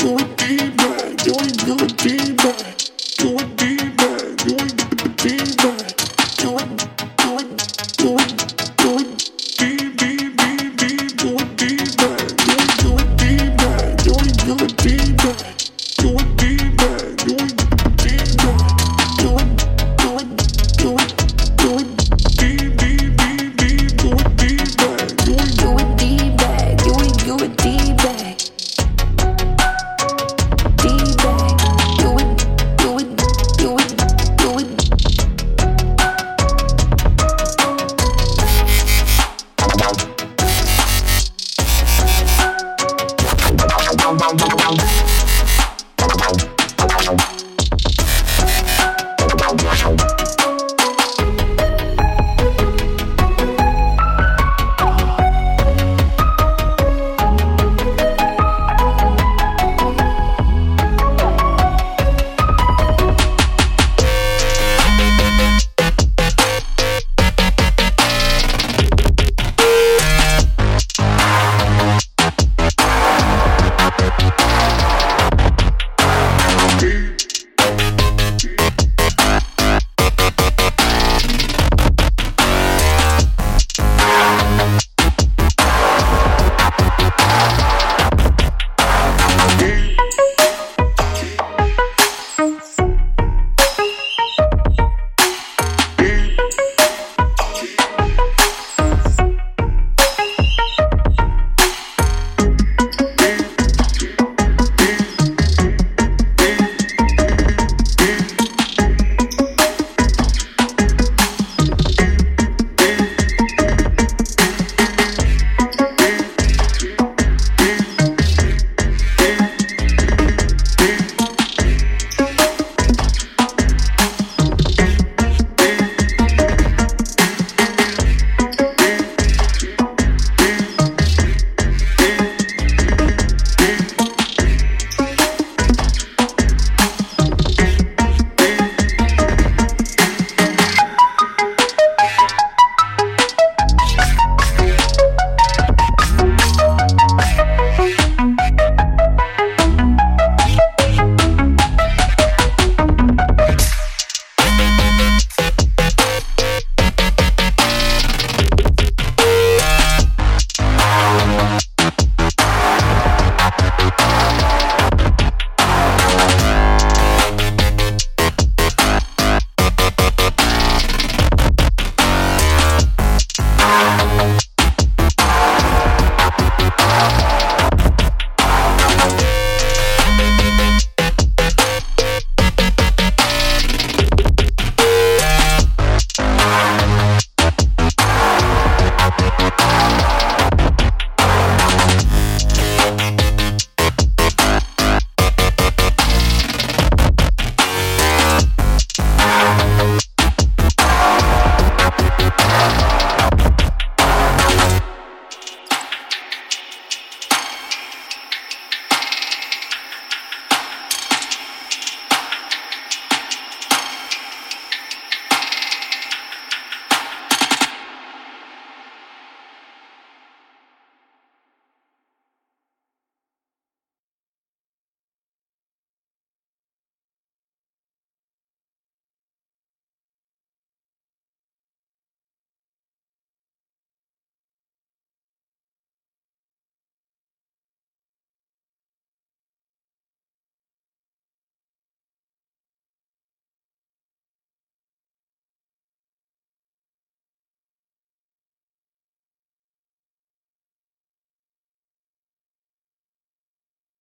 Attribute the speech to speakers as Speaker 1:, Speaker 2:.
Speaker 1: Do it deep back, do it, do it deep back, do it deep back, do it do it, do it, do it, deep, deep, deep, deep, do it deep back, do it, do it deep back, do it, do it deep back. Wow, wow, wow, wow.